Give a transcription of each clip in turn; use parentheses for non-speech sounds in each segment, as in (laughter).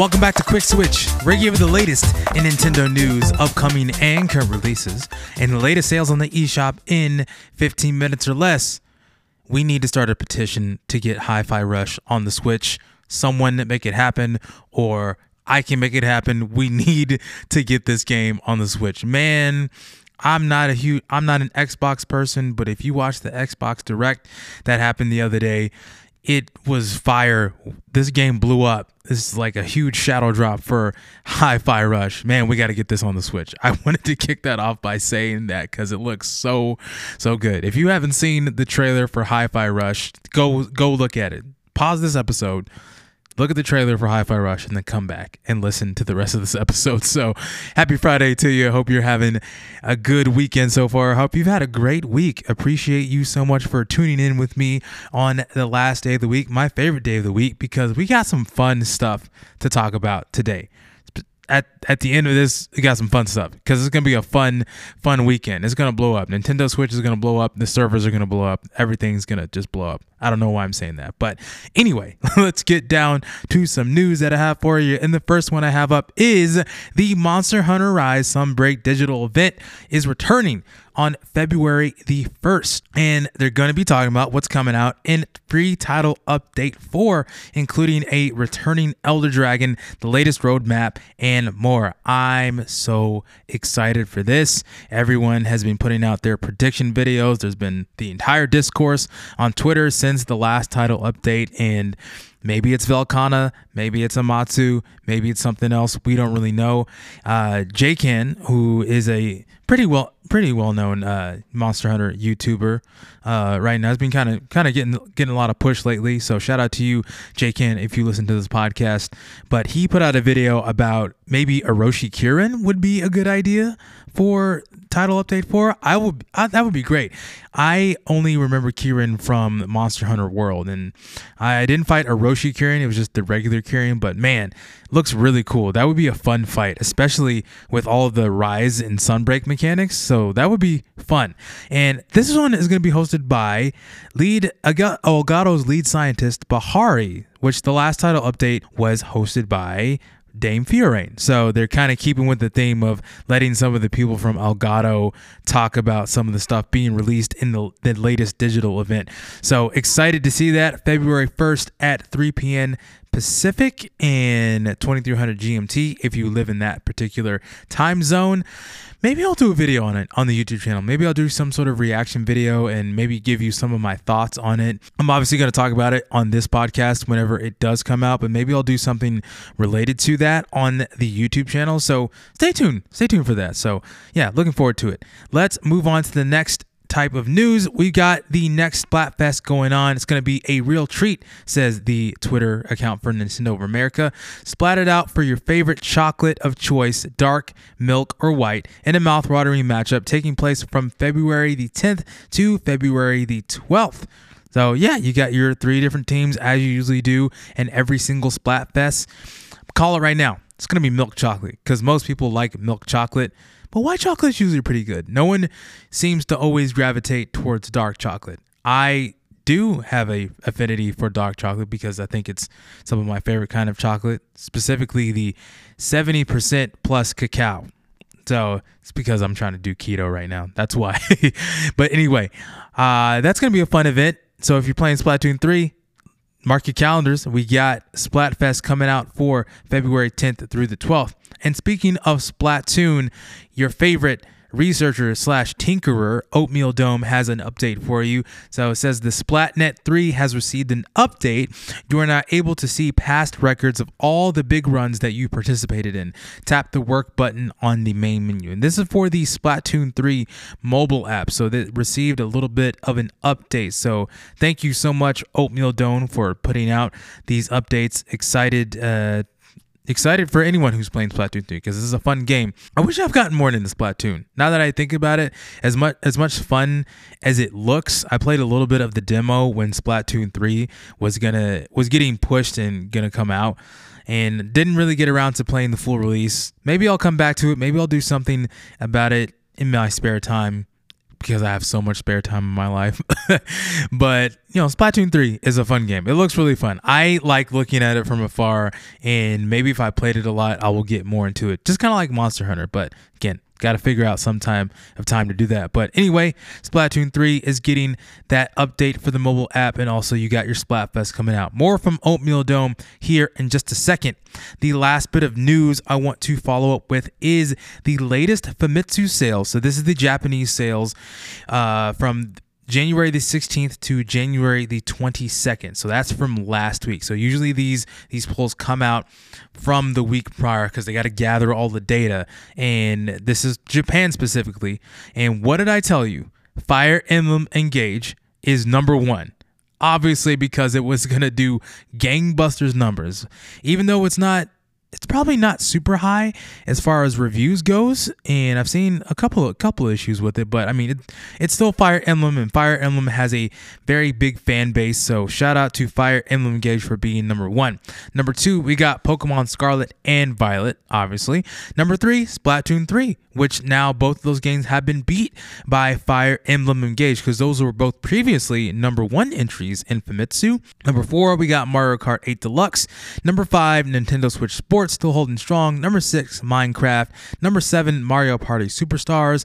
welcome back to Quick Switch, give you the latest in Nintendo news, upcoming and current releases, and the latest sales on the eShop in 15 minutes or less. We need to start a petition to get Hi Fi Rush on the Switch. Someone make it happen, or I can make it happen. (laughs) We need to get this game on the Switch. Man, I'm not a huge I'm not an Xbox person, but if you watch the Xbox Direct that happened the other day, it was fire. This game blew up. This is like a huge shadow drop for Hi-Fi Rush. Man, we got to get this on the Switch. (laughs) I wanted to kick that off by saying that because it looks so so good. If you haven't seen the trailer for Hi-Fi Rush, go go look at it. Pause this episode look at the trailer for Hi Fi Rush and then come back and listen to the rest of this (laughs) episode. So, happy Friday to you. I hope you're having a good weekend so far. I hope you've had a great week. Appreciate you so much for tuning in with me on the last day of the week, my favorite day of the week, because we got some fun stuff to talk about today at at the end of this, we got some fun stuff because it's gonna be a fun fun weekend. It's gonna blow up. Nintendo Switch is gonna blow up. The servers are gonna blow up. Everything's gonna just blow up. I don't know why I'm saying that, but anyway, (laughs) let's get down to some news that I have for you. And the first one I have up is the Monster Hunter Rise Sunbreak digital event is returning on February the 1st. And they're going to be talking about what's coming out in free title update 4, including a returning Elder Dragon, the latest roadmap, and more. I'm so excited for this. Everyone has been putting out their prediction videos. There's been the entire discourse on Twitter since the last title update. And Maybe it's Velkhana, maybe it's Amatsu, maybe it's something else. We don't really know. Uh, Jaycan, who is a pretty well pretty well known uh, Monster Hunter YouTuber uh, right now, has been kind of kind of getting getting a lot of push lately. So shout out to you, Jaycan, if you listen to this podcast. But he put out a video about maybe Oroshi Kirin would be a good idea for title update for, I would I, that would be great. I only remember Kirin from Monster Hunter World, and I didn't fight Oroshi Kirin. It was just the regular Kirin, but man, looks really cool. That would be a fun fight, especially with all the rise and sunbreak mechanics. So that would be fun. And this one is going to be hosted by lead Elgado's lead scientist Bahari, which the last title update was hosted by Dame Fiorayne. So they're kind of keeping with the theme of letting some of the people from Elgado talk about some of the stuff being released in the, the latest digital event. So excited to see that February 1st at 3 p.m. Pacific and 2300 GMT if you live in that particular time zone maybe I'll do a video on it on the YouTube channel. Maybe I'll do some sort of reaction video and maybe give you some of my thoughts on it. I'm obviously going to talk about it on this podcast whenever it does come out, but maybe I'll do something related to that on the YouTube channel. So stay tuned. Stay tuned for that. So, yeah, looking forward to it. Let's move on to the next type of news, we got the next Splatfest going on. It's going to be a real treat, says the Twitter account for Nintendo of America. Splat it out for your favorite chocolate of choice, dark, milk, or white, in a mouth-watering matchup taking place from February the 10th to February the 12th. So yeah, you got your three different teams as you usually do in every single Splatfest. Call it right now. It's going to be milk chocolate because most people like milk chocolate. But white chocolate is usually pretty good. No one seems to always gravitate towards dark chocolate. I do have a affinity for dark chocolate because I think it's some of my favorite kind of chocolate, specifically the 70% plus cacao. So it's because I'm trying to do keto right now. That's why. (laughs) but anyway, uh, that's going to be a fun event. So if you're playing Splatoon 3, mark your calendars. We got Splatfest coming out for February 10th through the 12th. And speaking of Splatoon, your favorite researcher slash tinkerer, Oatmeal Dome, has an update for you. So it says the Splatnet 3 has received an update. You are now able to see past records of all the big runs that you participated in. Tap the work button on the main menu. And this is for the Splatoon 3 mobile app. So that received a little bit of an update. So thank you so much, Oatmeal Dome, for putting out these updates. Excited uh, excited for anyone who's playing Splatoon 3 because this is a fun game. I wish I've gotten more into Splatoon. Now that I think about it, as much as much fun as it looks, I played a little bit of the demo when Splatoon 3 was gonna was getting pushed and gonna come out and didn't really get around to playing the full release. Maybe I'll come back to it. Maybe I'll do something about it in my spare time because I have so much spare time in my life. (laughs) but, you know, Splatoon 3 is a fun game. It looks really fun. I like looking at it from afar, and maybe if I played it a lot, I will get more into it. Just kind of like Monster Hunter. But again, got to figure out some time of time to do that. But anyway, Splatoon 3 is getting that update for the mobile app, and also you got your Splatfest coming out. More from Oatmeal Dome here in just a second. The last bit of news I want to follow up with is the latest Famitsu sales. So this is the Japanese sales uh, from January the 16th to January the 22nd. So that's from last week. So usually these these polls come out from the week prior because they got to gather all the data. And this is Japan specifically. And what did I tell you? Fire Emblem Engage is number one. Obviously, because it was going to do gangbusters numbers. Even though it's not it's probably not super high as far as reviews goes and i've seen a couple a couple issues with it but i mean it, it's still fire emblem and fire emblem has a very big fan base so shout out to fire emblem Engage for being number one. Number two we got pokemon scarlet and violet obviously. Number three splatoon 3 which now both of those games have been beat by fire emblem engage because those were both previously number one entries in famitsu. Number four we got mario kart 8 deluxe. Number five nintendo switch sports Sports still holding strong. Number six, Minecraft. Number seven, Mario Party Superstars.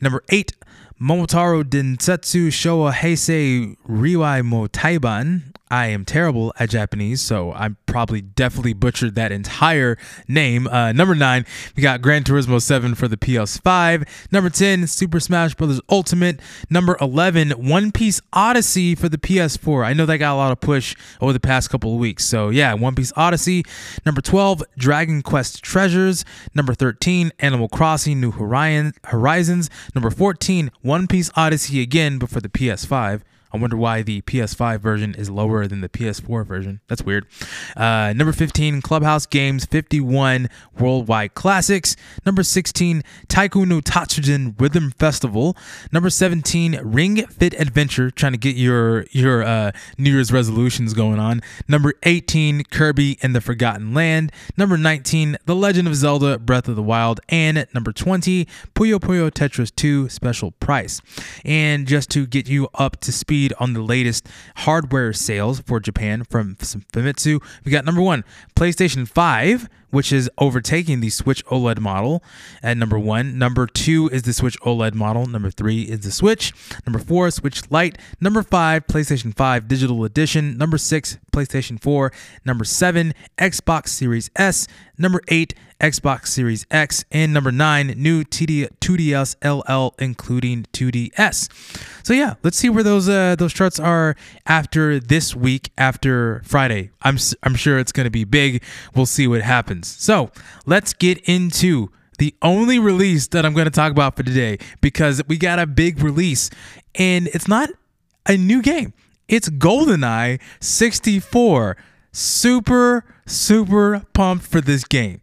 Number eight, Momotaro Densetsu Showa Heisei Riwai Mo Taiban. I am terrible at Japanese, so I probably definitely butchered that entire name. Uh, number nine, we got Gran Turismo 7 for the PS5. Number 10, Super Smash Bros. Ultimate. Number 11, One Piece Odyssey for the PS4. I know that got a lot of push over the past couple of weeks. So, yeah, One Piece Odyssey. Number 12, Dragon Quest Treasures. Number 13, Animal Crossing New Horizons. Number 14, One Piece Odyssey again, but for the PS5. I wonder why the PS5 version is lower than the PS4 version. That's weird. Uh, number 15, Clubhouse Games 51 Worldwide Classics. Number 16, Taiko no Tatsujin Rhythm Festival. Number 17, Ring Fit Adventure, trying to get your your uh, New Year's resolutions going on. Number 18, Kirby and the Forgotten Land. Number 19, The Legend of Zelda Breath of the Wild. And number 20, Puyo Puyo Tetris 2 Special Price. And just to get you up to speed on the latest hardware sales for Japan from Famitsu. We got number one, PlayStation 5 which is overtaking the Switch OLED model at number one. Number two is the Switch OLED model. Number three is the Switch. Number four, Switch Lite. Number five, PlayStation 5 Digital Edition. Number six, PlayStation 4. Number seven, Xbox Series S. Number eight, Xbox Series X. And number nine, new TD, 2DS LL, including 2DS. So yeah, let's see where those uh, those charts are after this week, after Friday. I'm I'm sure it's going to be big. We'll see what happens happens. So let's get into the only release that I'm going to talk about for today because we got a big release and it's not a new game. It's GoldenEye 64. Super, super pumped for this game.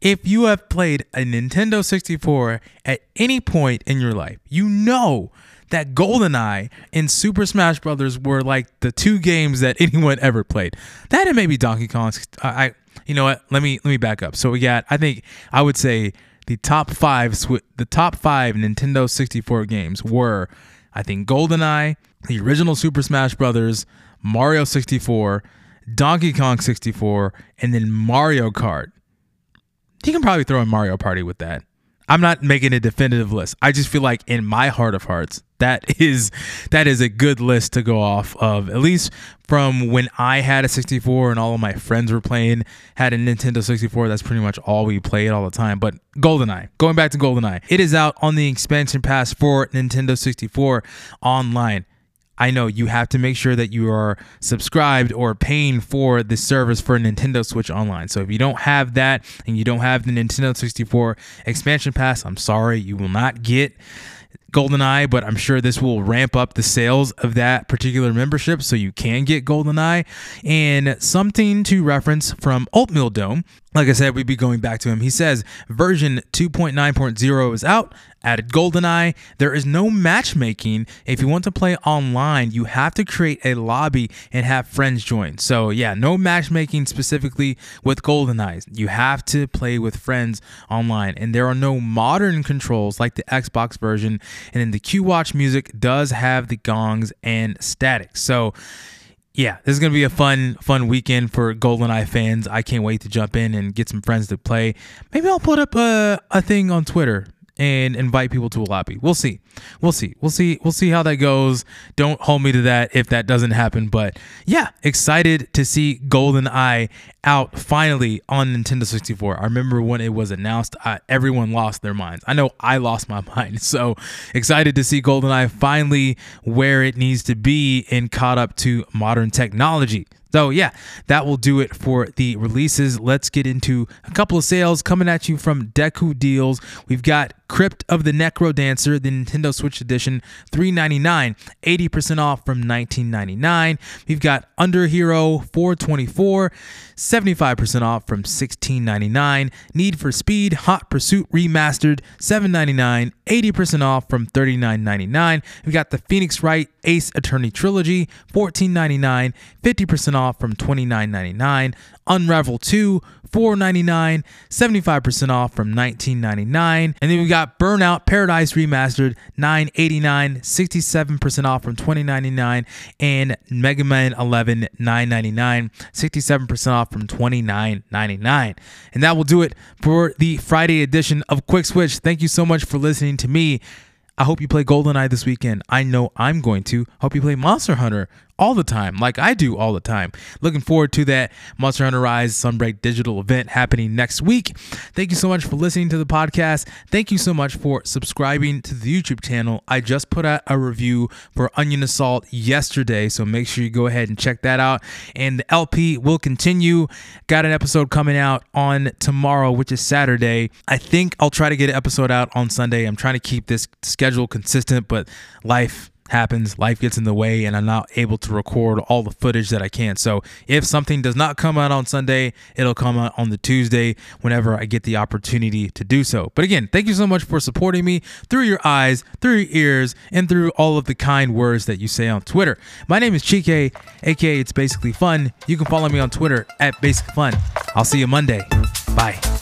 If you have played a Nintendo 64 at any point in your life, you know that GoldenEye and Super Smash Brothers were like the two games that (laughs) anyone ever played. That and maybe Donkey Kong. Uh, I, you know what? Let me let me back up. So we got. I think I would say the top five. The top five Nintendo 64 games were, I think, GoldenEye, the original Super Smash Brothers, Mario 64, Donkey Kong 64, and then Mario Kart. You can probably throw in Mario Party with that. I'm not making a definitive list. I just feel like in my heart of hearts, that is that is a good list to go off of. At least from when I had a 64 and all of my friends were playing had a Nintendo 64. That's pretty much all we played all the time. But GoldenEye, going back to GoldenEye, it is out on the expansion pass for Nintendo 64 online. I know you have to make sure that you are subscribed or paying for the service for Nintendo Switch Online. So if you don't have that and you don't have the Nintendo 64 expansion pass, I'm sorry, you will not get GoldenEye, but I'm sure this will ramp up the sales of that particular membership so you can get GoldenEye. And something to reference from Oatmeal Dome. Like I said, we'd be going back to him. He says version 2.9.0 is out added GoldenEye. There is no matchmaking. If you want to play online, you have to create a lobby and have friends join. So, yeah, no matchmaking specifically with GoldenEye. You have to play with friends online. And there are no modern controls like the Xbox version And then the Q Watch music does have the gongs and static. So yeah, this is gonna be a fun, fun weekend for GoldenEye fans. I can't wait to jump in and get some friends to play. Maybe I'll put up a, a thing on Twitter and invite people to a lobby. We'll see. We'll see. We'll see. We'll see how that goes. Don't hold me to that if that doesn't happen. But yeah, excited to see GoldenEye out finally on Nintendo 64. I remember when it was announced, uh, everyone lost their minds. I know I lost my (laughs) mind. So excited to see GoldenEye finally where it needs to be and caught up to modern technology. So, yeah, that will do it for the releases. Let's get into a couple of sales coming at you from Deku Deals. We've got Crypt of the NecroDancer, the Nintendo Switch Edition, $399, 80% off from $19.99. We've got Underhero 424, 75% off from $16.99. Need for Speed Hot Pursuit Remastered, $7.99, 80% off from $39.99. We've got the Phoenix Wright Ace Attorney Trilogy, $14.99, 50% off from $29.99. Unravel 2, $4.99, 75% off from $19.99. And then we got Burnout Paradise Remastered, $9.89, 67% off from $20.99. And Mega Man 11, $9.99, 67% off from $29.99. And that will do it for the Friday edition of Quick Switch. Thank you so much for listening to me. I hope you play GoldenEye this weekend. I know I'm going to. Hope you play Monster Hunter all the time, like I do all the time. Looking forward to that Monster Hunter Rise Sunbreak digital event happening next week. Thank you so much for listening to the podcast. Thank you so much for subscribing to the YouTube channel. I just put out a review for Onion Assault yesterday, so make sure you go ahead and check that out. And the LP will continue. Got an episode coming out on tomorrow, which is Saturday. I think I'll try to get an episode out on Sunday. I'm trying to keep this schedule consistent, but life happens, life gets in the way, and I'm not able to record all the footage that I can. So if something does not come out on Sunday, it'll come out on the Tuesday whenever I get the opportunity to do so. But again, thank you so much for supporting me through your eyes, through your ears, and through all of the kind words that you say on Twitter. My name is Chike, aka It's Basically Fun. You can follow me on Twitter at Basic Fun. I'll see you Monday. Bye.